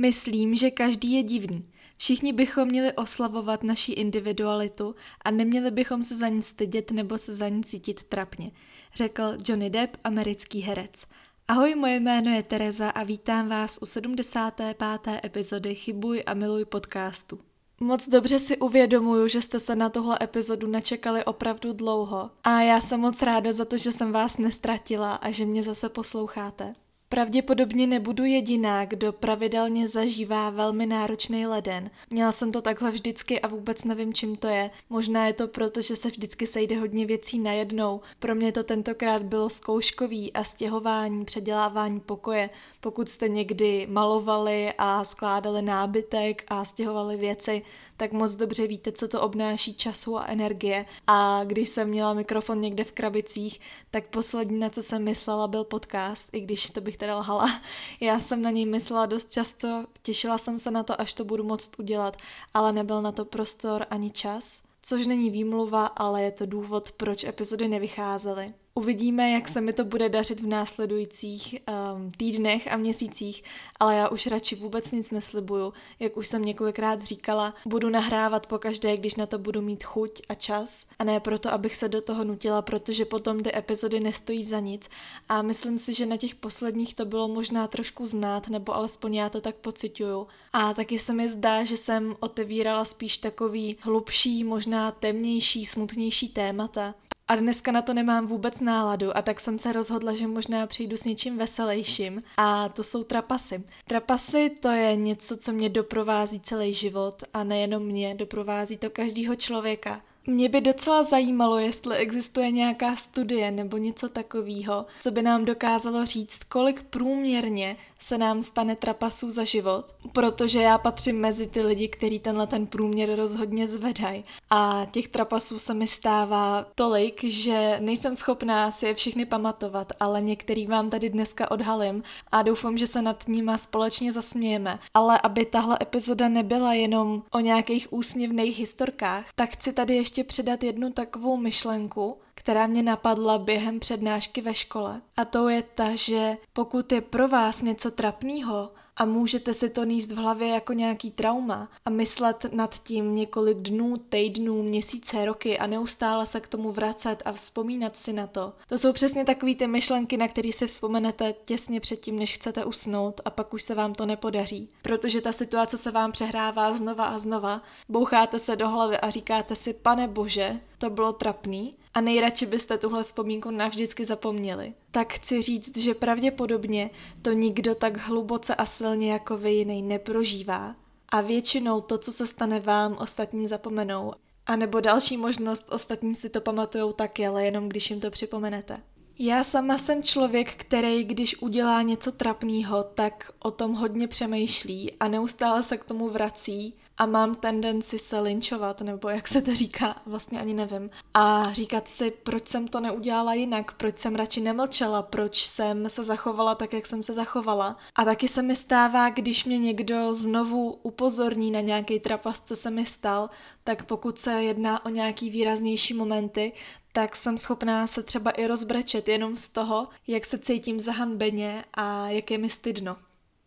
Myslím, že každý je divný. Všichni bychom měli oslavovat naší individualitu a neměli bychom se za ní stydět nebo se za ní cítit trapně, řekl Johnny Depp, americký herec. Ahoj, moje jméno je Tereza a vítám vás u 75. epizody Chybuj a miluj podcastu. Moc dobře si uvědomuju, že jste se na tohle epizodu nečekali opravdu dlouho a já jsem moc ráda za to, že jsem vás nestratila a že mě zase posloucháte. Pravděpodobně nebudu jediná, kdo pravidelně zažívá velmi náročný leden. Měla jsem to takhle vždycky a vůbec nevím, čím to je. Možná je to proto, že se vždycky sejde hodně věcí najednou. Pro mě to tentokrát bylo zkouškový a stěhování, předělávání pokoje. Pokud jste někdy malovali a skládali nábytek a stěhovali věci, tak moc dobře víte, co to obnáší času a energie. A když jsem měla mikrofon někde v krabicích, tak poslední, na co jsem myslela, byl podcast, i když to bych teda lhala. Já jsem na něj myslela dost často, těšila jsem se na to, až to budu moct udělat, ale nebyl na to prostor ani čas. Což není výmluva, ale je to důvod, proč epizody nevycházely. Uvidíme, jak se mi to bude dařit v následujících um, týdnech a měsících, ale já už radši vůbec nic neslibuju. Jak už jsem několikrát říkala, budu nahrávat po každé, když na to budu mít chuť a čas. A ne proto, abych se do toho nutila, protože potom ty epizody nestojí za nic. A myslím si, že na těch posledních to bylo možná trošku znát, nebo alespoň já to tak pocituju. A taky se mi zdá, že jsem otevírala spíš takový hlubší, možná temnější, smutnější témata. A dneska na to nemám vůbec náladu a tak jsem se rozhodla, že možná přijdu s něčím veselějším a to jsou trapasy. Trapasy to je něco, co mě doprovází celý život a nejenom mě, doprovází to každýho člověka. Mě by docela zajímalo, jestli existuje nějaká studie nebo něco takového, co by nám dokázalo říct, kolik průměrně se nám stane trapasů za život, protože já patřím mezi ty lidi, kteří tenhle ten průměr rozhodně zvedají. A těch trapasů se mi stává tolik, že nejsem schopná si je všechny pamatovat, ale některý vám tady dneska odhalím a doufám, že se nad nima společně zasmějeme. Ale aby tahle epizoda nebyla jenom o nějakých úsměvných historkách, tak chci tady ještě předat jednu takovou myšlenku, která mě napadla během přednášky ve škole. A to je ta, že pokud je pro vás něco trapného a můžete si to níst v hlavě jako nějaký trauma a myslet nad tím několik dnů, týdnů, měsíce, roky a neustále se k tomu vracet a vzpomínat si na to. To jsou přesně takové ty myšlenky, na které si vzpomenete těsně předtím, než chcete usnout a pak už se vám to nepodaří. Protože ta situace se vám přehrává znova a znova, boucháte se do hlavy a říkáte si, pane bože, to bylo trapný a nejradši byste tuhle vzpomínku navždycky zapomněli. Tak chci říct, že pravděpodobně to nikdo tak hluboce a silně jako vy jiný neprožívá. A většinou to, co se stane vám, ostatní zapomenou. A nebo další možnost, ostatní si to pamatujou taky, ale jenom když jim to připomenete. Já sama jsem člověk, který když udělá něco trapného, tak o tom hodně přemýšlí a neustále se k tomu vrací a mám tendenci se linčovat, nebo jak se to říká, vlastně ani nevím. A říkat si, proč jsem to neudělala jinak, proč jsem radši nemlčela, proč jsem se zachovala tak, jak jsem se zachovala. A taky se mi stává, když mě někdo znovu upozorní na nějaký trapas, co se mi stal, tak pokud se jedná o nějaký výraznější momenty, tak jsem schopná se třeba i rozbrečet jenom z toho, jak se cítím zahanbeně a jak je mi stydno.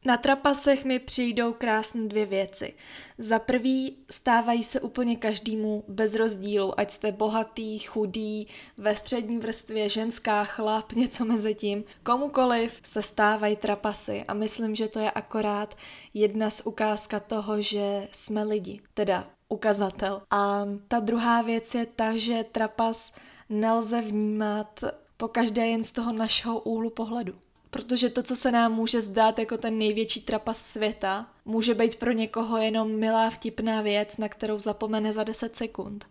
Na trapasech mi přijdou krásné dvě věci. Za prvý stávají se úplně každému bez rozdílu, ať jste bohatý, chudý, ve střední vrstvě, ženská, chlap, něco mezi tím. Komukoliv se stávají trapasy a myslím, že to je akorát jedna z ukázka toho, že jsme lidi, teda ukazatel. A ta druhá věc je ta, že trapas nelze vnímat po každé jen z toho našeho úhlu pohledu. Protože to, co se nám může zdát jako ten největší trapas světa, může být pro někoho jenom milá vtipná věc, na kterou zapomene za 10 sekund.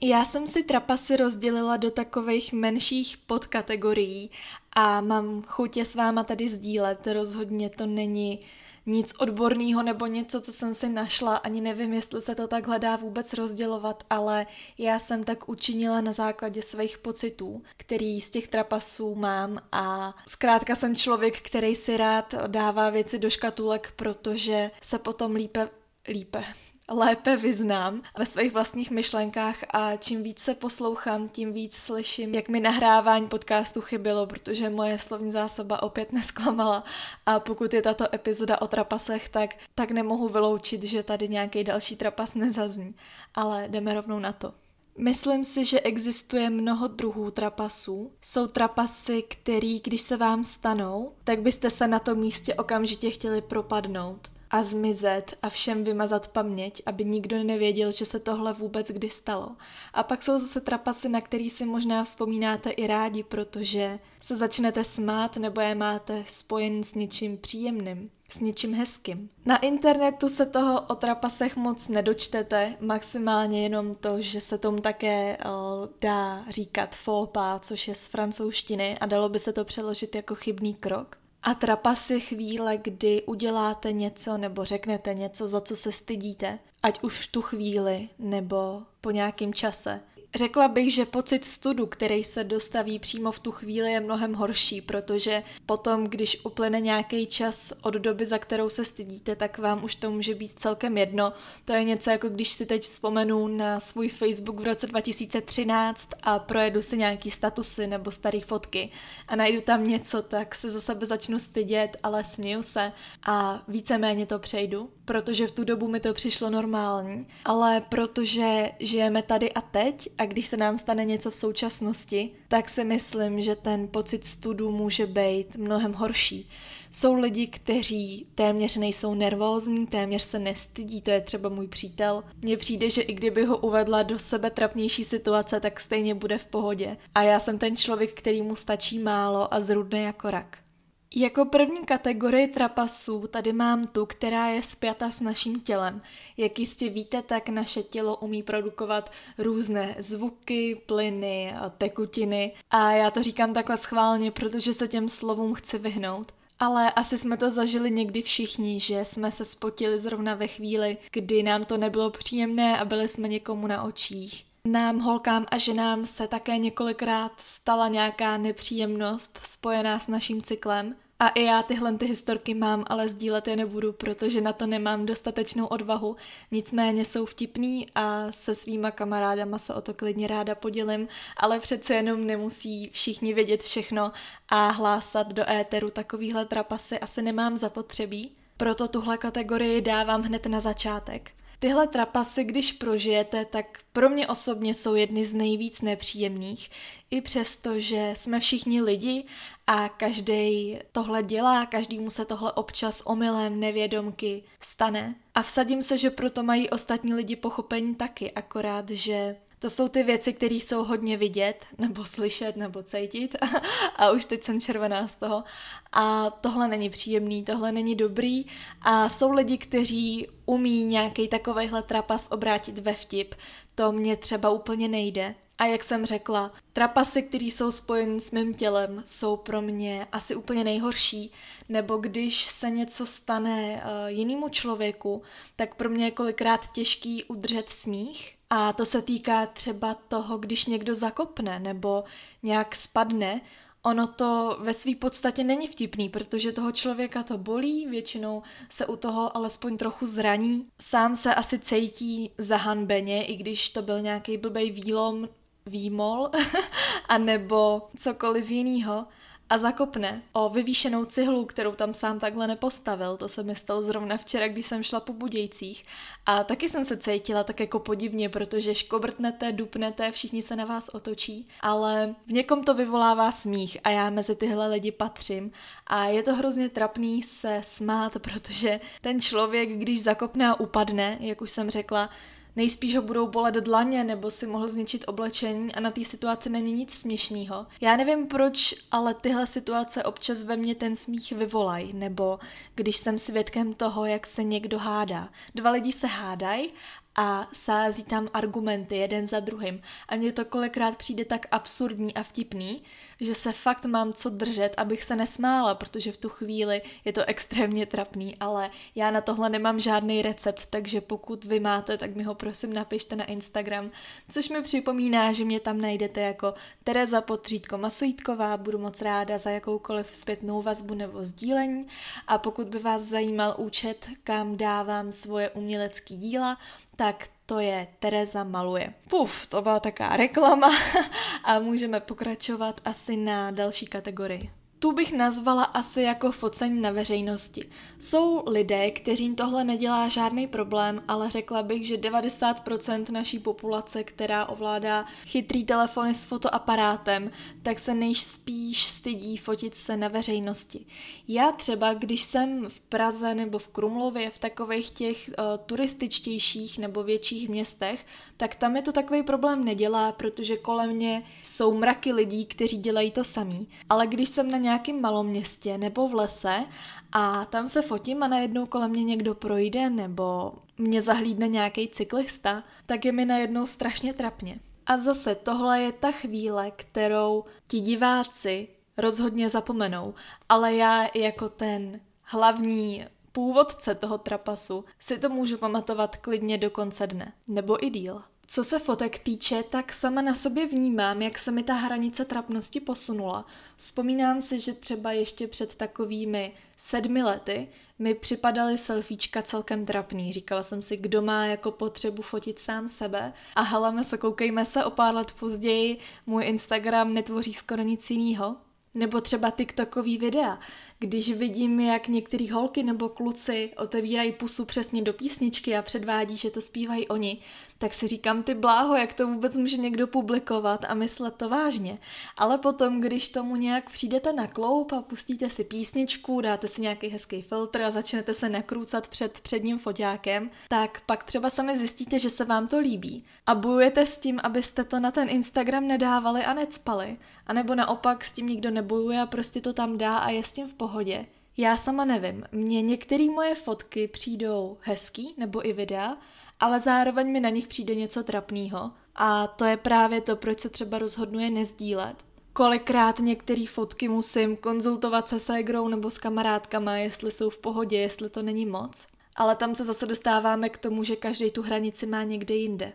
Já jsem si trapasy rozdělila do takových menších podkategorií a mám chutě s váma tady sdílet. Rozhodně to není nic odborného nebo něco, co jsem si našla, ani nevím, jestli se to takhle dá vůbec rozdělovat, ale já jsem tak učinila na základě svých pocitů, který z těch trapasů mám a zkrátka jsem člověk, který si rád dává věci do škatulek, protože se potom lípe, lípe, lépe vyznám ve svých vlastních myšlenkách a čím víc se poslouchám, tím víc slyším, jak mi nahrávání podcastu chybělo, protože moje slovní zásoba opět nesklamala a pokud je tato epizoda o trapasech, tak, tak nemohu vyloučit, že tady nějaký další trapas nezazní. Ale jdeme rovnou na to. Myslím si, že existuje mnoho druhů trapasů. Jsou trapasy, který, když se vám stanou, tak byste se na tom místě okamžitě chtěli propadnout a zmizet a všem vymazat paměť, aby nikdo nevěděl, že se tohle vůbec kdy stalo. A pak jsou zase trapasy, na který si možná vzpomínáte i rádi, protože se začnete smát nebo je máte spojen s něčím příjemným s něčím hezkým. Na internetu se toho o trapasech moc nedočtete, maximálně jenom to, že se tomu také uh, dá říkat faux pas, což je z francouzštiny a dalo by se to přeložit jako chybný krok. A trapas je chvíle, kdy uděláte něco nebo řeknete něco, za co se stydíte, ať už v tu chvíli nebo po nějakém čase. Řekla bych, že pocit studu, který se dostaví přímo v tu chvíli, je mnohem horší, protože potom, když uplyne nějaký čas od doby, za kterou se stydíte, tak vám už to může být celkem jedno. To je něco jako když si teď vzpomenu na svůj Facebook v roce 2013 a projedu si nějaký statusy nebo staré fotky a najdu tam něco, tak se za sebe začnu stydět, ale směju se a víceméně to přejdu, protože v tu dobu mi to přišlo normální, ale protože žijeme tady a teď a když se nám stane něco v současnosti, tak si myslím, že ten pocit studu může být mnohem horší. Jsou lidi, kteří téměř nejsou nervózní, téměř se nestydí, to je třeba můj přítel. Mně přijde, že i kdyby ho uvedla do sebe trapnější situace, tak stejně bude v pohodě. A já jsem ten člověk, který mu stačí málo a zrudne jako rak. Jako první kategorii trapasů tady mám tu, která je spjata s naším tělem. Jak jistě víte, tak naše tělo umí produkovat různé zvuky, plyny, tekutiny a já to říkám takhle schválně, protože se těm slovům chci vyhnout. Ale asi jsme to zažili někdy všichni, že jsme se spotili zrovna ve chvíli, kdy nám to nebylo příjemné a byli jsme někomu na očích. Nám, holkám a ženám se také několikrát stala nějaká nepříjemnost spojená s naším cyklem a i já tyhle ty historky mám, ale sdílet je nebudu, protože na to nemám dostatečnou odvahu. Nicméně jsou vtipný a se svýma kamarádama se o to klidně ráda podělím, ale přece jenom nemusí všichni vědět všechno a hlásat do éteru takovýhle trapasy asi nemám zapotřebí. Proto tuhle kategorii dávám hned na začátek. Tyhle trapasy, když prožijete, tak pro mě osobně jsou jedny z nejvíc nepříjemných, i přesto, že jsme všichni lidi a každý tohle dělá, každý mu se tohle občas omylem, nevědomky stane. A vsadím se, že proto mají ostatní lidi pochopení taky, akorát, že to jsou ty věci, které jsou hodně vidět, nebo slyšet, nebo cítit. a už teď jsem červená z toho. A tohle není příjemný, tohle není dobrý. A jsou lidi, kteří umí nějaký takovejhle trapas obrátit ve vtip. To mě třeba úplně nejde. A jak jsem řekla, trapasy, které jsou spojeny s mým tělem, jsou pro mě asi úplně nejhorší. Nebo když se něco stane uh, jinému člověku, tak pro mě je kolikrát těžký udržet smích a to se týká třeba toho, když někdo zakopne nebo nějak spadne. Ono to ve své podstatě není vtipný, protože toho člověka to bolí, většinou se u toho alespoň trochu zraní. Sám se asi cítí zahanbeně, i když to byl nějaký blbej výlom, výmol, a nebo cokoliv jiného a zakopne o vyvýšenou cihlu, kterou tam sám takhle nepostavil. To se mi stalo zrovna včera, když jsem šla po Budějcích. A taky jsem se cítila tak jako podivně, protože škobrtnete, dupnete, všichni se na vás otočí, ale v někom to vyvolává smích a já mezi tyhle lidi patřím. A je to hrozně trapný se smát, protože ten člověk, když zakopne a upadne, jak už jsem řekla, nejspíš ho budou bolet dlaně nebo si mohl zničit oblečení a na té situaci není nic směšného. Já nevím proč, ale tyhle situace občas ve mně ten smích vyvolají, nebo když jsem svědkem toho, jak se někdo hádá. Dva lidi se hádají a sází tam argumenty jeden za druhým. A mně to kolikrát přijde tak absurdní a vtipný, že se fakt mám co držet, abych se nesmála, protože v tu chvíli je to extrémně trapný, ale já na tohle nemám žádný recept, takže pokud vy máte, tak mi ho prosím napište na Instagram, což mi připomíná, že mě tam najdete jako Tereza Potřítko Masojítková, budu moc ráda za jakoukoliv zpětnou vazbu nebo sdílení a pokud by vás zajímal účet, kam dávám svoje umělecké díla, tak to je Tereza maluje. Puf, to byla taká reklama a můžeme pokračovat asi na další kategorii tu bych nazvala asi jako focení na veřejnosti. Jsou lidé, kterým tohle nedělá žádný problém, ale řekla bych, že 90% naší populace, která ovládá chytrý telefony s fotoaparátem, tak se nejspíš stydí fotit se na veřejnosti. Já třeba, když jsem v Praze nebo v Krumlově, v takových těch uh, turističtějších nebo větších městech, tak tam mi to takový problém nedělá, protože kolem mě jsou mraky lidí, kteří dělají to samý. Ale když jsem na nějakém malom městě nebo v lese a tam se fotím a najednou kolem mě někdo projde nebo mě zahlídne nějaký cyklista, tak je mi najednou strašně trapně. A zase tohle je ta chvíle, kterou ti diváci rozhodně zapomenou, ale já jako ten hlavní původce toho trapasu si to můžu pamatovat klidně do konce dne, nebo i díl. Co se fotek týče, tak sama na sobě vnímám, jak se mi ta hranice trapnosti posunula. Vzpomínám si, že třeba ještě před takovými sedmi lety mi připadaly selfiečka celkem trapný. Říkala jsem si, kdo má jako potřebu fotit sám sebe. A heleme se, koukejme se, o pár let později můj Instagram netvoří skoro nic jiného. Nebo třeba TikTokový videa, když vidím, jak některé holky nebo kluci otevírají pusu přesně do písničky a předvádí, že to zpívají oni, tak si říkám ty bláho, jak to vůbec může někdo publikovat a myslet to vážně. Ale potom, když tomu nějak přijdete na kloup a pustíte si písničku, dáte si nějaký hezký filtr a začnete se nakrůcat před předním foťákem, tak pak třeba sami zjistíte, že se vám to líbí. A bojujete s tím, abyste to na ten Instagram nedávali a necpali. A nebo naopak s tím nikdo nebojuje a prostě to tam dá a je s tím v pohodě. Já sama nevím, mně některé moje fotky přijdou hezký, nebo i videa, ale zároveň mi na nich přijde něco trapného. A to je právě to, proč se třeba rozhodnuje nezdílet. Kolikrát některé fotky musím konzultovat se ségrou nebo s kamarádkama, jestli jsou v pohodě, jestli to není moc. Ale tam se zase dostáváme k tomu, že každý tu hranici má někde jinde.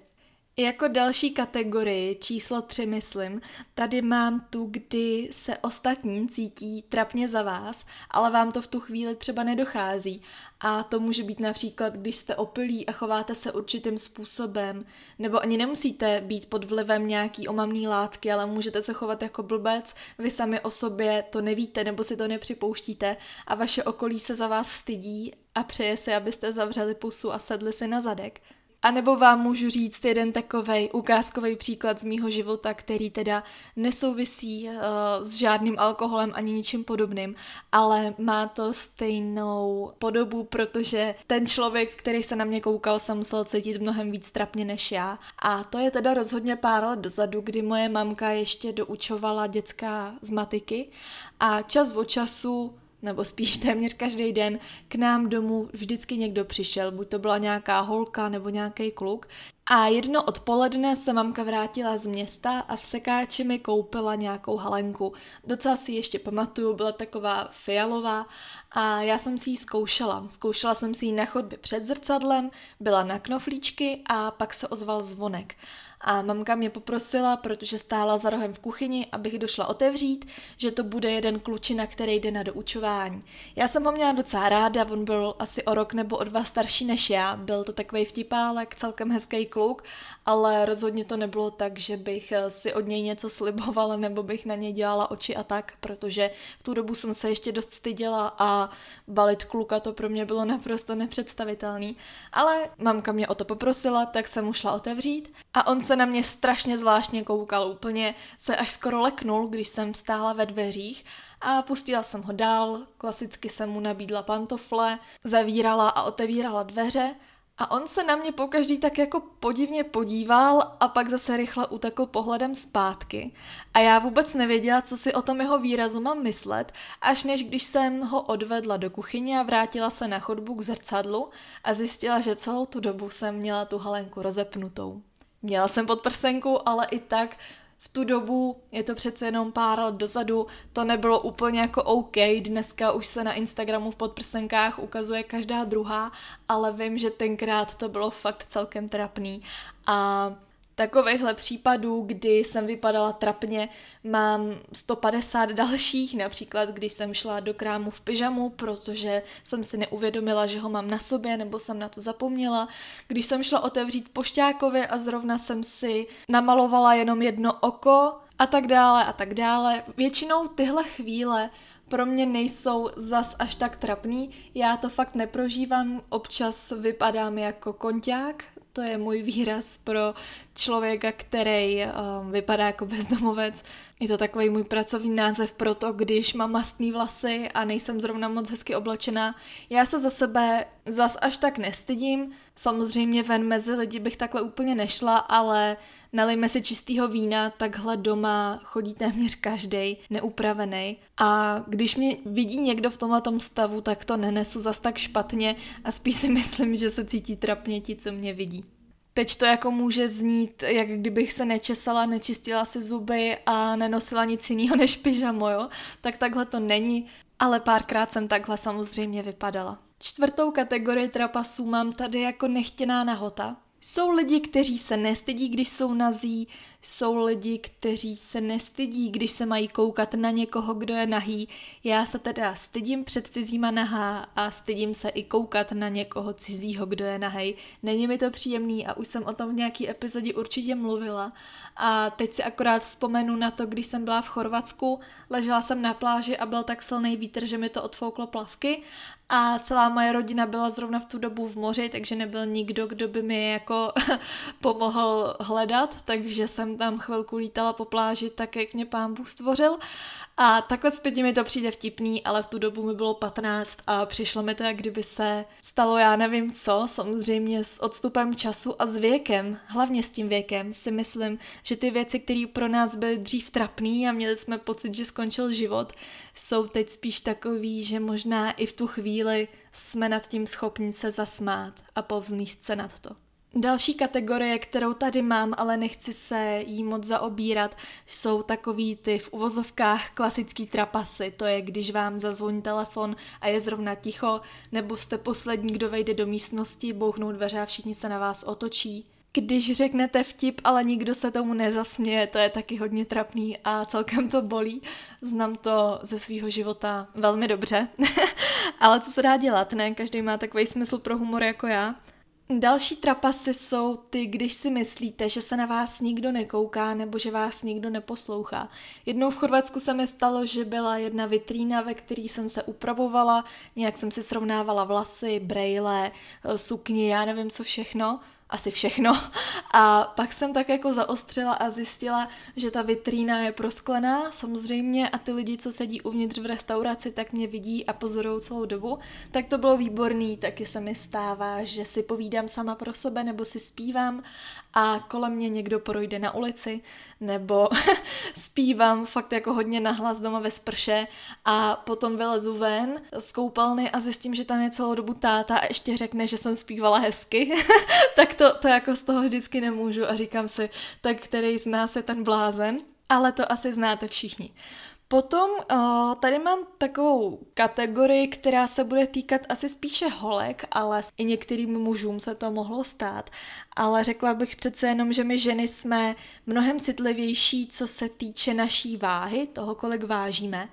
Jako další kategorii, číslo tři myslím, tady mám tu, kdy se ostatní cítí trapně za vás, ale vám to v tu chvíli třeba nedochází. A to může být například, když jste opilí a chováte se určitým způsobem, nebo ani nemusíte být pod vlivem nějaký omamný látky, ale můžete se chovat jako blbec, vy sami o sobě to nevíte nebo si to nepřipouštíte a vaše okolí se za vás stydí a přeje se, abyste zavřeli pusu a sedli si na zadek. A nebo vám můžu říct jeden takový ukázkový příklad z mýho života, který teda nesouvisí uh, s žádným alkoholem ani ničím podobným, ale má to stejnou podobu, protože ten člověk, který se na mě koukal, se musel cítit mnohem víc trapně než já. A to je teda rozhodně pár let dozadu, kdy moje mamka ještě doučovala dětská z matiky a čas od času nebo spíš téměř každý den k nám domů vždycky někdo přišel, buď to byla nějaká holka nebo nějaký kluk. A jedno odpoledne se mamka vrátila z města a v sekáči mi koupila nějakou halenku. Docela si ještě pamatuju, byla taková fialová a já jsem si ji zkoušela. Zkoušela jsem si ji na chodbě před zrcadlem, byla na knoflíčky a pak se ozval zvonek a mamka mě poprosila, protože stála za rohem v kuchyni, abych došla otevřít, že to bude jeden klučina, který jde na doučování. Já jsem ho měla docela ráda, on byl asi o rok nebo o dva starší než já, byl to takový vtipálek, celkem hezký kluk, ale rozhodně to nebylo tak, že bych eh, si od něj něco slibovala nebo bych na něj dělala oči a tak, protože v tu dobu jsem se ještě dost styděla a balit kluka to pro mě bylo naprosto nepředstavitelný. Ale mamka mě o to poprosila, tak jsem mu šla otevřít a on se na mě strašně zvláštně koukal, úplně se až skoro leknul, když jsem stála ve dveřích a pustila jsem ho dál, klasicky jsem mu nabídla pantofle, zavírala a otevírala dveře A on se na mě pokaždý tak jako podivně podíval a pak zase rychle utekl pohledem zpátky. A já vůbec nevěděla, co si o tom jeho výrazu mám myslet, až než když jsem ho odvedla do kuchyně a vrátila se na chodbu k zrcadlu a zjistila, že celou tu dobu jsem měla tu halenku rozepnutou. Měla jsem podprsenku, ale i tak v tu dobu, je to přece jenom pár let dozadu, to nebylo úplně jako OK, dneska už se na Instagramu v podprsenkách ukazuje každá druhá, ale vím, že tenkrát to bylo fakt celkem trapný. A Takovýchhle případů, kdy jsem vypadala trapně, mám 150 dalších, například když jsem šla do krámu v pyžamu, protože jsem si neuvědomila, že ho mám na sobě, nebo jsem na to zapomněla. Když jsem šla otevřít pošťákovi a zrovna jsem si namalovala jenom jedno oko a tak dále a tak dále. Většinou tyhle chvíle pro mě nejsou zas až tak trapný. Já to fakt neprožívám, občas vypadám jako konťák, to je můj výraz pro člověka, který um, vypadá jako bezdomovec. Je to takový můj pracovní název pro to, když mám mastný vlasy a nejsem zrovna moc hezky oblečená. Já se za sebe zas až tak nestydím. Samozřejmě ven mezi lidi bych takhle úplně nešla, ale nalijme si čistého vína, takhle doma chodí téměř každý neupravený. A když mě vidí někdo v tomhle stavu, tak to nenesu zas tak špatně a spíš si myslím, že se cítí trapně ti, co mě vidí. Teď to jako může znít, jak kdybych se nečesala, nečistila si zuby a nenosila nic jiného než pyžamo, jo? Tak takhle to není, ale párkrát jsem takhle samozřejmě vypadala. Čtvrtou kategorii trapasů mám tady jako nechtěná nahota. Jsou lidi, kteří se nestydí, když jsou nazí, jsou lidi, kteří se nestydí, když se mají koukat na někoho, kdo je nahý. Já se teda stydím před cizíma nahá a stydím se i koukat na někoho cizího, kdo je nahej. Není mi to příjemný a už jsem o tom v nějaký epizodě určitě mluvila. A teď si akorát vzpomenu na to, když jsem byla v Chorvatsku, ležela jsem na pláži a byl tak silný vítr, že mi to odfouklo plavky a celá moje rodina byla zrovna v tu dobu v moři, takže nebyl nikdo, kdo by mi jako pomohl hledat, takže jsem tam chvilku lítala po pláži tak, jak mě pán Bůh stvořil a takhle zpětně mi to přijde vtipný, ale v tu dobu mi bylo 15 a přišlo mi to, jak kdyby se stalo já nevím co, samozřejmě s odstupem času a s věkem, hlavně s tím věkem si myslím, že ty věci, které pro nás byly dřív trapný a měli jsme pocit, že skončil život, jsou teď spíš takový, že možná i v tu chvíli jsme nad tím schopni se zasmát a povzníst se nad to. Další kategorie, kterou tady mám, ale nechci se jí moc zaobírat, jsou takový ty v uvozovkách klasický trapasy. To je, když vám zazvoní telefon a je zrovna ticho, nebo jste poslední, kdo vejde do místnosti, bouchnou dveře a všichni se na vás otočí. Když řeknete vtip, ale nikdo se tomu nezasměje, to je taky hodně trapný a celkem to bolí. Znám to ze svého života velmi dobře. ale co se dá dělat, ne? Každý má takový smysl pro humor jako já. Další trapasy jsou ty, když si myslíte, že se na vás nikdo nekouká nebo že vás nikdo neposlouchá. Jednou v Chorvatsku se mi stalo, že byla jedna vitrína, ve které jsem se upravovala, nějak jsem si srovnávala vlasy, brejle, sukni, já nevím co všechno asi všechno. A pak jsem tak jako zaostřila a zjistila, že ta vitrína je prosklená samozřejmě a ty lidi, co sedí uvnitř v restauraci, tak mě vidí a pozorují celou dobu. Tak to bylo výborný, taky se mi stává, že si povídám sama pro sebe nebo si zpívám a kolem mě někdo projde na ulici nebo zpívám fakt jako hodně nahlas doma ve sprše a potom vylezu ven z koupelny a zjistím, že tam je celou dobu táta a ještě řekne, že jsem zpívala hezky, tak to, to jako z toho vždycky nemůžu a říkám si, tak který z nás je ten blázen, ale to asi znáte všichni. Potom uh, tady mám takovou kategorii, která se bude týkat asi spíše holek, ale i některým mužům se to mohlo stát. Ale řekla bych přece jenom, že my ženy jsme mnohem citlivější, co se týče naší váhy, toho, kolik vážíme.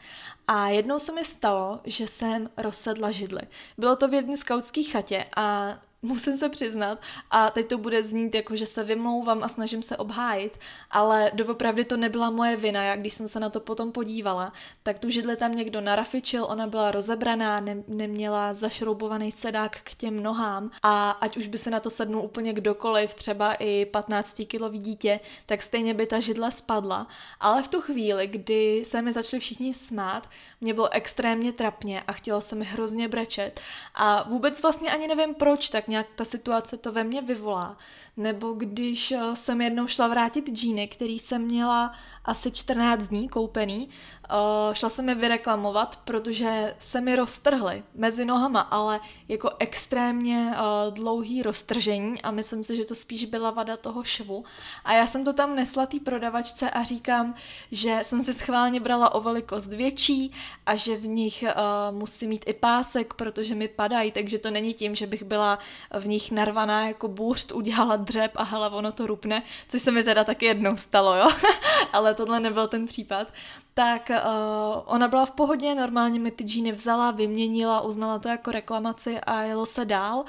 A jednou se mi stalo, že jsem rozsedla židli. Bylo to v jedné skautské chatě a musím se přiznat, a teď to bude znít jako, že se vymlouvám a snažím se obhájit, ale doopravdy to nebyla moje vina, jak když jsem se na to potom podívala, tak tu židli tam někdo narafičil, ona byla rozebraná, ne- neměla zašroubovaný sedák k těm nohám. A ať už by se na to sednul úplně kdokoliv, třeba i 15 kilový dítě, tak stejně by ta židle spadla. Ale v tu chvíli, kdy se mi začali všichni smát, mě bylo extrémně trapně a chtělo se mi hrozně brečet. A vůbec vlastně ani nevím proč, tak jak nějak ta situace to ve mně vyvolá. Nebo když eh, jsem jednou šla vrátit džíny, který jsem měla asi 14 dní koupený, uh, šla jsem je vyreklamovat, protože se mi roztrhly mezi nohama, ale jako extrémně uh, dlouhý roztržení a myslím si, že to spíš byla vada toho švu. A já jsem to tam nesla té prodavačce a říkám, že jsem si schválně brala o velikost větší a že v nich uh, musí mít i pásek, protože mi padají, takže to není tím, že bych byla v nich narvaná jako bůřt, udělala dřep a hele, ono to rupne, což se mi teda taky jednou stalo, jo. Ale tohle nebyl ten případ, tak uh, ona byla v pohodě, normálně mi ty džíny vzala, vyměnila, uznala to jako reklamaci a jelo se dál,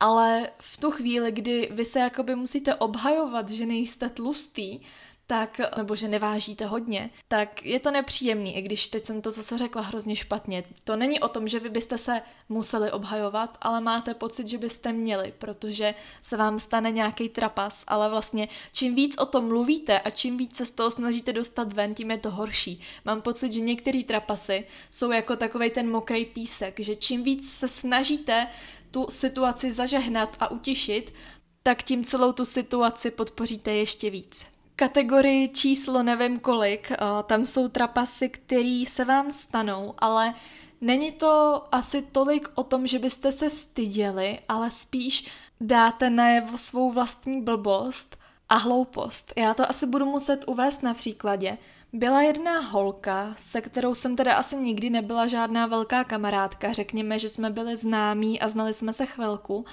ale v tu chvíli, kdy vy se jakoby musíte obhajovat, že nejste tlustý, tak, nebo že nevážíte hodně, tak je to nepříjemný, i když teď jsem to zase řekla hrozně špatně. To není o tom, že vy byste se museli obhajovat, ale máte pocit, že byste měli, protože se vám stane nějaký trapas, ale vlastně čím víc o tom mluvíte a čím víc se z toho snažíte dostat ven, tím je to horší. Mám pocit, že některé trapasy jsou jako takový ten mokrý písek, že čím víc se snažíte tu situaci zažehnat a utišit, tak tím celou tu situaci podpoříte ještě víc kategorii číslo nevím kolik, tam jsou trapasy, které se vám stanou, ale není to asi tolik o tom, že byste se styděli, ale spíš dáte najevo svou vlastní blbost a hloupost. Já to asi budu muset uvést na příkladě. Byla jedna holka, se kterou jsem teda asi nikdy nebyla žádná velká kamarádka, řekněme, že jsme byli známí a znali jsme se chvilku.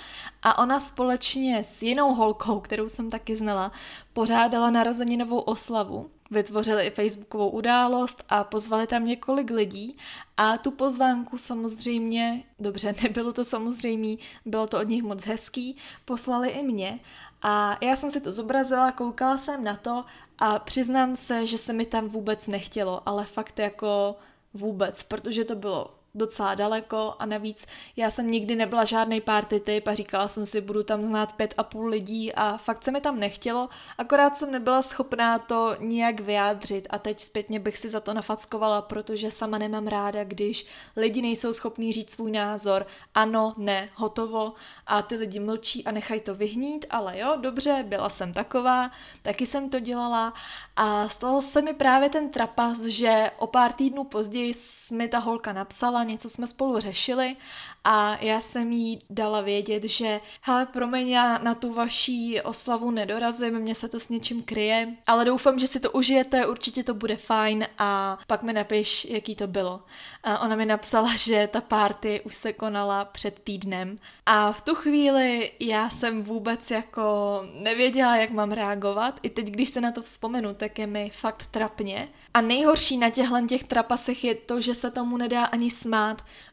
A ona společně s jinou holkou, kterou jsem taky znala, pořádala narozeninovou oslavu. Vytvořili i facebookovou událost a pozvali tam několik lidí. A tu pozvánku samozřejmě, dobře, nebylo to samozřejmě, bylo to od nich moc hezký, poslali i mě a já jsem si to zobrazila, koukala jsem na to a přiznám se, že se mi tam vůbec nechtělo, ale fakt jako vůbec, protože to bylo docela daleko a navíc já jsem nikdy nebyla žádný party typ a říkala jsem si, budu tam znát pět a půl lidí a fakt se mi tam nechtělo, akorát jsem nebyla schopná to nijak vyjádřit a teď zpětně bych si za to nafackovala, protože sama nemám ráda, když lidi nejsou schopní říct svůj názor, ano, ne, hotovo. A ty lidi mlčí a nechají to vyhnít, ale jo, dobře, byla jsem taková, taky jsem to dělala. A stalo se mi právě ten trapas, že o pár týdnů později mi ta holka napsala, něco jsme spolu řešili a já jsem jí dala vědět, že hele, promiň, já na tu vaší oslavu nedorazím, mě se to s něčím kryje, ale doufám, že si to užijete, určitě to bude fajn a pak mi napiš, jaký to bylo. A ona mi napsala, že ta party už se konala před týdnem a v tu chvíli já jsem vůbec jako nevěděla, jak mám reagovat. I teď, když se na to vzpomenu, tak je mi fakt trapně. A nejhorší na těchhle těch trapasech je to, že se tomu nedá ani smát,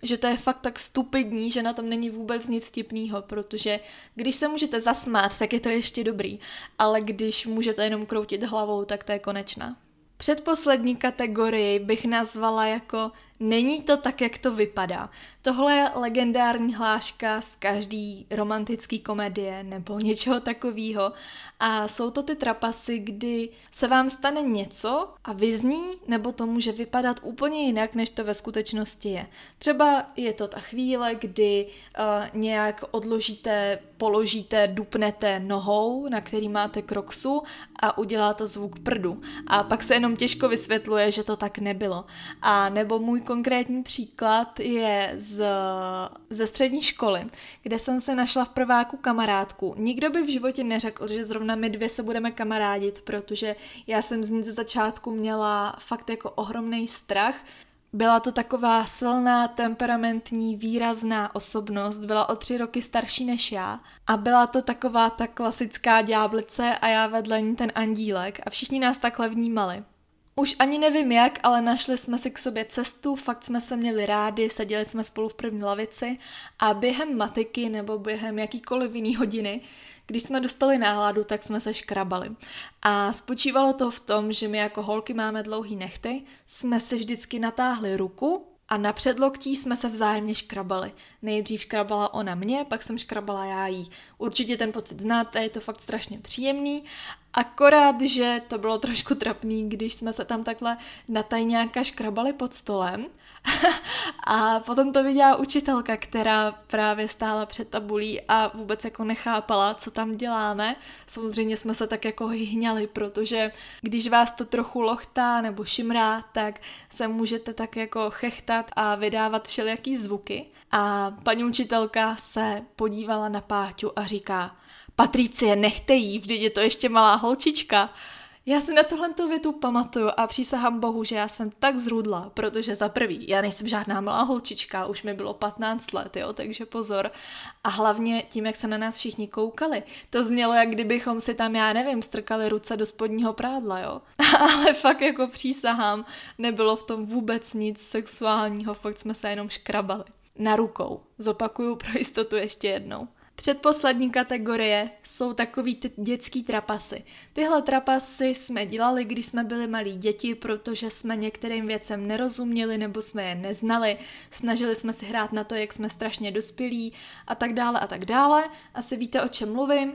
že to je fakt tak stupidní, že na tom není vůbec nic vtipného, protože když se můžete zasmát, tak je to ještě dobrý, ale když můžete jenom kroutit hlavou, tak to je konečná. Předposlední kategorii bych nazvala jako Není to tak, jak to vypadá. Tohle je legendární hláška z každý romantický komedie nebo něčeho takového. A jsou to ty trapasy, kdy se vám stane něco a vyzní, nebo to může vypadat úplně jinak, než to ve skutečnosti je. Třeba je to ta chvíle, kdy uh, nějak odložíte, položíte, dupnete nohou, na který máte kroksu a udělá to zvuk prdu. A pak se jenom těžko vysvětluje, že to tak nebylo. A nebo můj konkrétní příklad je z, ze střední školy, kde jsem se našla v prváku kamarádku. Nikdo by v životě neřekl, že zrovna my dvě se budeme kamarádit, protože já jsem z ní ze začátku měla fakt jako ohromný strach, byla to taková silná, temperamentní, výrazná osobnost, byla o tři roky starší než já a byla to taková ta klasická ďáblice a já vedle ní ten andílek a všichni nás takhle vnímali. Už ani nevím jak, ale našli jsme si k sobě cestu, fakt jsme se měli rádi, seděli jsme spolu v první lavici a během matiky nebo během jakýkoliv jiný hodiny, když jsme dostali náladu, tak jsme se škrabali. A spočívalo to v tom, že my jako holky máme dlouhý nechty, jsme si vždycky natáhli ruku a na předloktí jsme se vzájemně škrabali. Nejdřív škrabala ona mě, pak jsem škrabala já jí. Určitě ten pocit znáte, je to fakt strašně příjemný. Akorát, že to bylo trošku trapný, když jsme se tam takhle na tajňáka škrabali pod stolem a potom to viděla učitelka, která právě stála před tabulí a vůbec jako nechápala, co tam děláme. Samozřejmě jsme se tak jako hyhňali, protože když vás to trochu lochtá nebo šimrá, tak se můžete tak jako chechtat a vydávat všelijaký zvuky. A paní učitelka se podívala na Páťu a říká, Patricie, nechte jí, vždyť je to ještě malá holčička. Já si na tohle větu pamatuju a přísahám bohu, že já jsem tak zrudla, protože za prvý, já nejsem žádná malá holčička, už mi bylo 15 let, jo, takže pozor. A hlavně tím, jak se na nás všichni koukali, to znělo, jak kdybychom si tam, já nevím, strkali ruce do spodního prádla, jo. Ale fakt jako přísahám, nebylo v tom vůbec nic sexuálního, fakt jsme se jenom škrabali. Na rukou. Zopakuju pro jistotu ještě jednou. Předposlední kategorie jsou takový ty dětský trapasy. Tyhle trapasy jsme dělali, když jsme byli malí děti, protože jsme některým věcem nerozuměli nebo jsme je neznali. Snažili jsme si hrát na to, jak jsme strašně dospělí a tak dále a tak dále. Asi víte, o čem mluvím.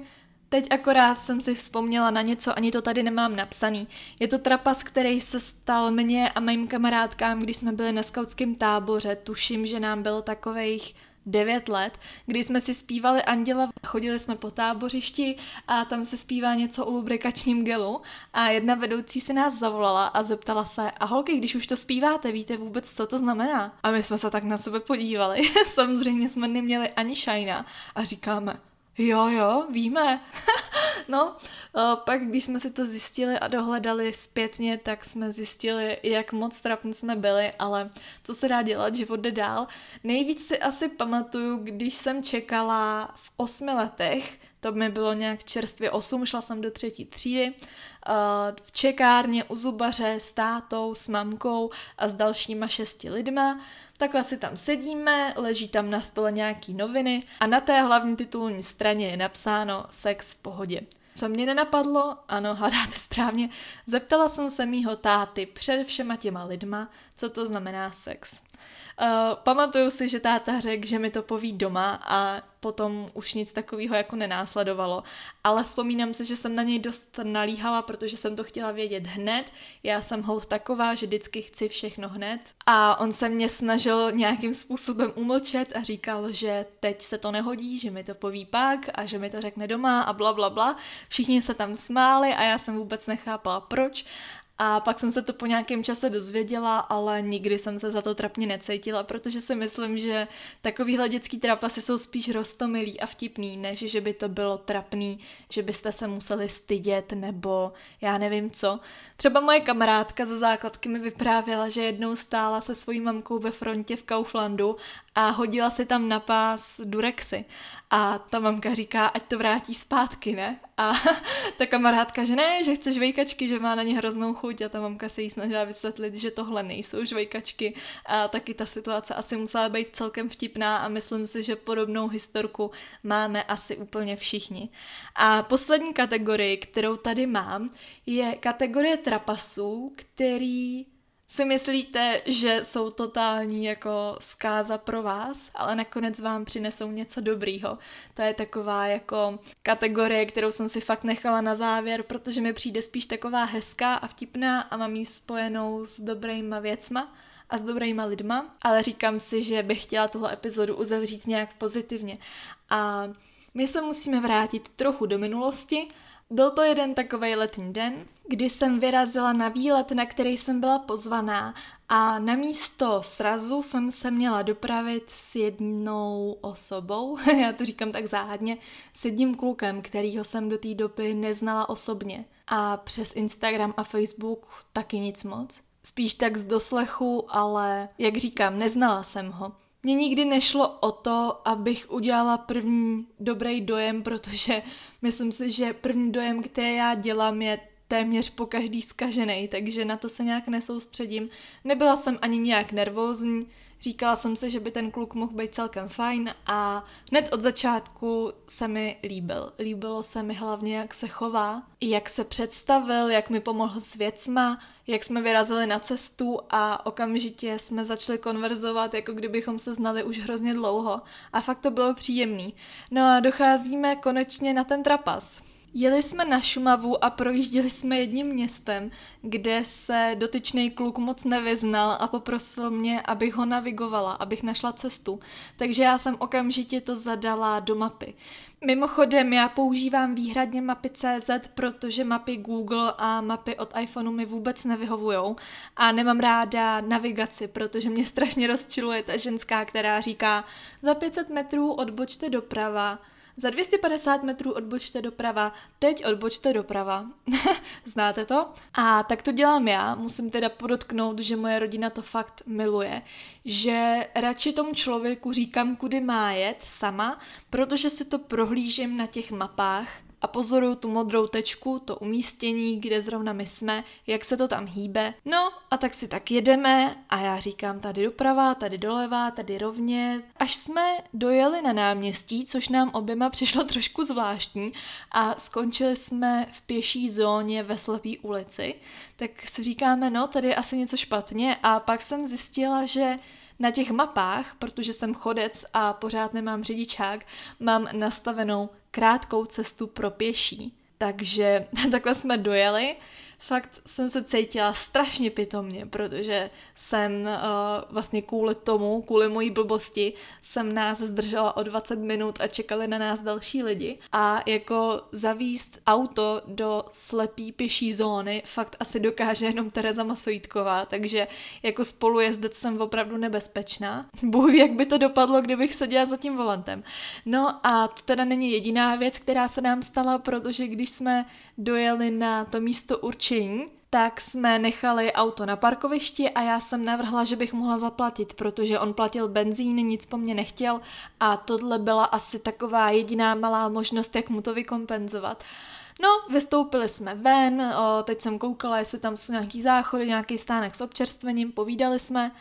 Teď akorát jsem si vzpomněla na něco, ani to tady nemám napsaný. Je to trapas, který se stal mně a mým kamarádkám, když jsme byli na skautském táboře. Tuším, že nám bylo takových 9 let, kdy jsme si zpívali Anděla, chodili jsme po tábořišti a tam se zpívá něco o lubrikačním gelu a jedna vedoucí se nás zavolala a zeptala se, a holky, když už to zpíváte, víte vůbec, co to znamená? A my jsme se tak na sebe podívali, samozřejmě jsme neměli ani šajna a říkáme, Jo, jo, víme. no, pak když jsme si to zjistili a dohledali zpětně, tak jsme zjistili, jak moc trapní jsme byli, ale co se dá dělat, život jde dál. Nejvíc si asi pamatuju, když jsem čekala v osmi letech, to mi bylo nějak čerstvě osm, šla jsem do třetí třídy, v čekárně u zubaře s tátou, s mamkou a s dalšíma šesti lidma Takhle si tam sedíme, leží tam na stole nějaký noviny a na té hlavní titulní straně je napsáno sex v pohodě. Co mě nenapadlo, ano, hádáte správně, zeptala jsem se mýho táty před všema těma lidma, co to znamená sex. Uh, pamatuju si, že táta řekl, že mi to poví doma a potom už nic takového jako nenásledovalo, ale vzpomínám si, že jsem na něj dost nalíhala, protože jsem to chtěla vědět hned. Já jsem hold taková, že vždycky chci všechno hned a on se mě snažil nějakým způsobem umlčet a říkal, že teď se to nehodí, že mi to poví pak a že mi to řekne doma a bla bla bla. Všichni se tam smáli a já jsem vůbec nechápala proč a pak jsem se to po nějakém čase dozvěděla, ale nikdy jsem se za to trapně necítila, protože si myslím, že takovýhle dětský trapasy jsou spíš rostomilý a vtipný, než že by to bylo trapný, že byste se museli stydět nebo já nevím co. Třeba moje kamarádka ze základky mi vyprávěla, že jednou stála se svojí mamkou ve frontě v Kauflandu a hodila si tam na pás durexy. A ta mamka říká, ať to vrátí zpátky, ne? A ta kamarádka, že ne, že chce žvejkačky, že má na ně hroznou chuť a ta mamka se jí snažila vysvětlit, že tohle nejsou žvejkačky a taky ta situace asi musela být celkem vtipná a myslím si, že podobnou historku máme asi úplně všichni. A poslední kategorii, kterou tady mám, je kategorie trapasů, který si myslíte, že jsou totální jako zkáza pro vás, ale nakonec vám přinesou něco dobrýho. To je taková jako kategorie, kterou jsem si fakt nechala na závěr, protože mi přijde spíš taková hezká a vtipná a mám ji spojenou s dobrýma věcma a s dobrýma lidma, ale říkám si, že bych chtěla tuhle epizodu uzavřít nějak pozitivně. A my se musíme vrátit trochu do minulosti byl to jeden takový letní den, kdy jsem vyrazila na výlet, na který jsem byla pozvaná a na místo srazu jsem se měla dopravit s jednou osobou, já to říkám tak záhadně, s jedním klukem, kterýho jsem do té doby neznala osobně a přes Instagram a Facebook taky nic moc. Spíš tak z doslechu, ale jak říkám, neznala jsem ho. Mně nikdy nešlo o to, abych udělala první dobrý dojem, protože myslím si, že první dojem, který já dělám, je téměř po každý zkažený, takže na to se nějak nesoustředím. Nebyla jsem ani nějak nervózní, Říkala jsem si, že by ten kluk mohl být celkem fajn a hned od začátku se mi líbil. Líbilo se mi hlavně, jak se chová, jak se představil, jak mi pomohl s věcma, jak jsme vyrazili na cestu a okamžitě jsme začali konverzovat, jako kdybychom se znali už hrozně dlouho. A fakt to bylo příjemný. No a docházíme konečně na ten trapas. Jeli jsme na Šumavu a projížděli jsme jedním městem, kde se dotyčný kluk moc nevyznal a poprosil mě, abych ho navigovala, abych našla cestu. Takže já jsem okamžitě to zadala do mapy. Mimochodem, já používám výhradně mapy CZ, protože mapy Google a mapy od iPhoneu mi vůbec nevyhovujou a nemám ráda navigaci, protože mě strašně rozčiluje ta ženská, která říká za 500 metrů odbočte doprava, za 250 metrů odbočte doprava, teď odbočte doprava. Znáte to? A tak to dělám já. Musím teda podotknout, že moje rodina to fakt miluje. Že radši tomu člověku říkám, kudy má jet sama, protože si to prohlížím na těch mapách a pozoruju tu modrou tečku, to umístění, kde zrovna my jsme, jak se to tam hýbe. No a tak si tak jedeme a já říkám tady doprava, tady doleva, tady rovně. Až jsme dojeli na náměstí, což nám oběma přišlo trošku zvláštní a skončili jsme v pěší zóně ve slepý ulici, tak si říkáme, no tady je asi něco špatně a pak jsem zjistila, že na těch mapách, protože jsem chodec a pořád nemám řidičák, mám nastavenou krátkou cestu pro pěší. Takže takhle jsme dojeli fakt jsem se cítila strašně pitomně, protože jsem uh, vlastně kvůli tomu, kvůli mojí blbosti, jsem nás zdržela o 20 minut a čekali na nás další lidi. A jako zavíst auto do slepý pěší zóny fakt asi dokáže jenom Tereza Masojítková, takže jako spolujezdec jsem opravdu nebezpečná. Bůh jak by to dopadlo, kdybych seděla za tím volantem. No a to teda není jediná věc, která se nám stala, protože když jsme dojeli na to místo určení, tak jsme nechali auto na parkovišti a já jsem navrhla, že bych mohla zaplatit, protože on platil benzín, nic po mně nechtěl a tohle byla asi taková jediná malá možnost, jak mu to vykompenzovat. No, vystoupili jsme ven, teď jsem koukala, jestli tam jsou nějaký záchody, nějaký stánek s občerstvením, povídali jsme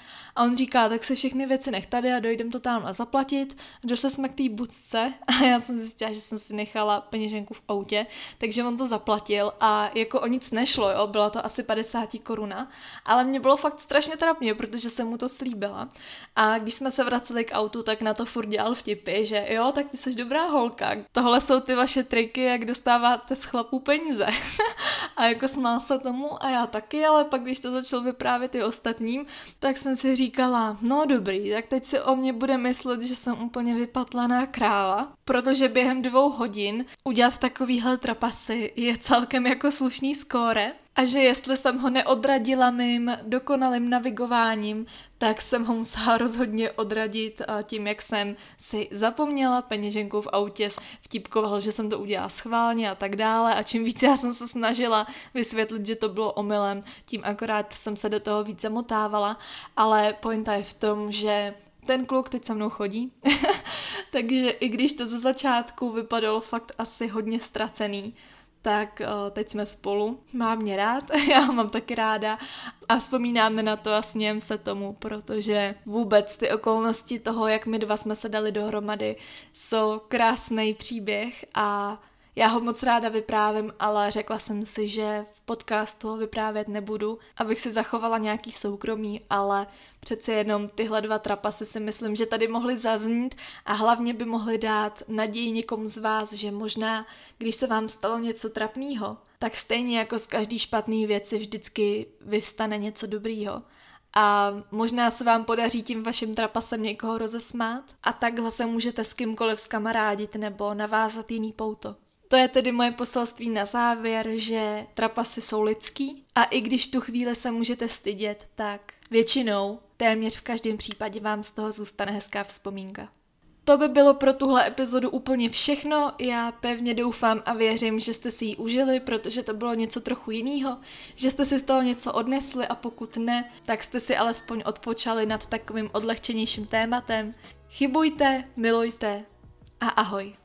a on říká, tak se všechny věci nech tady a dojdem to tam a zaplatit. Došli jsme k té budce a já jsem zjistila, že jsem si nechala peněženku v autě, takže on to zaplatil a jako o nic nešlo, jo, byla to asi 50 koruna, ale mě bylo fakt strašně trapně, protože jsem mu to slíbila. A když jsme se vraceli k autu, tak na to furt dělal vtipy, že jo, tak ty jsi dobrá holka. Tohle jsou ty vaše triky, jak dostáváte z chlapů peníze. a jako smál se tomu a já taky, ale pak když to začal vyprávět i ostatním, tak jsem si říkala, no dobrý, tak teď si o mě bude myslet, že jsem úplně vypatlaná kráva, protože během dvou hodin udělat takovýhle trapasy je celkem jako slušný skóre a že jestli jsem ho neodradila mým dokonalým navigováním, tak jsem ho musela rozhodně odradit tím, jak jsem si zapomněla peněženku v autě, vtipkoval, že jsem to udělala schválně a tak dále. A čím víc já jsem se snažila vysvětlit, že to bylo omylem, tím akorát jsem se do toho víc zamotávala, ale pointa je v tom, že ten kluk teď se mnou chodí, takže i když to ze začátku vypadalo fakt asi hodně ztracený, tak o, teď jsme spolu. Má mě rád, já ho mám taky ráda a vzpomínáme na to a sněm se tomu, protože vůbec ty okolnosti toho, jak my dva jsme se dali dohromady, jsou krásný příběh a já ho moc ráda vyprávím, ale řekla jsem si, že v podcastu ho vyprávět nebudu, abych si zachovala nějaký soukromí, ale přece jenom tyhle dva trapasy si myslím, že tady mohly zaznít a hlavně by mohly dát naději někomu z vás, že možná, když se vám stalo něco trapného, tak stejně jako z každý špatný věci vždycky vystane něco dobrýho a možná se vám podaří tím vaším trapasem někoho rozesmát a takhle se můžete s kýmkoliv skamarádit nebo navázat jiný pouto. To je tedy moje poselství na závěr, že trapasy jsou lidský a i když tu chvíli se můžete stydět, tak většinou, téměř v každém případě vám z toho zůstane hezká vzpomínka. To by bylo pro tuhle epizodu úplně všechno. Já pevně doufám a věřím, že jste si ji užili, protože to bylo něco trochu jiného, že jste si z toho něco odnesli a pokud ne, tak jste si alespoň odpočali nad takovým odlehčenějším tématem. Chybujte, milujte a ahoj.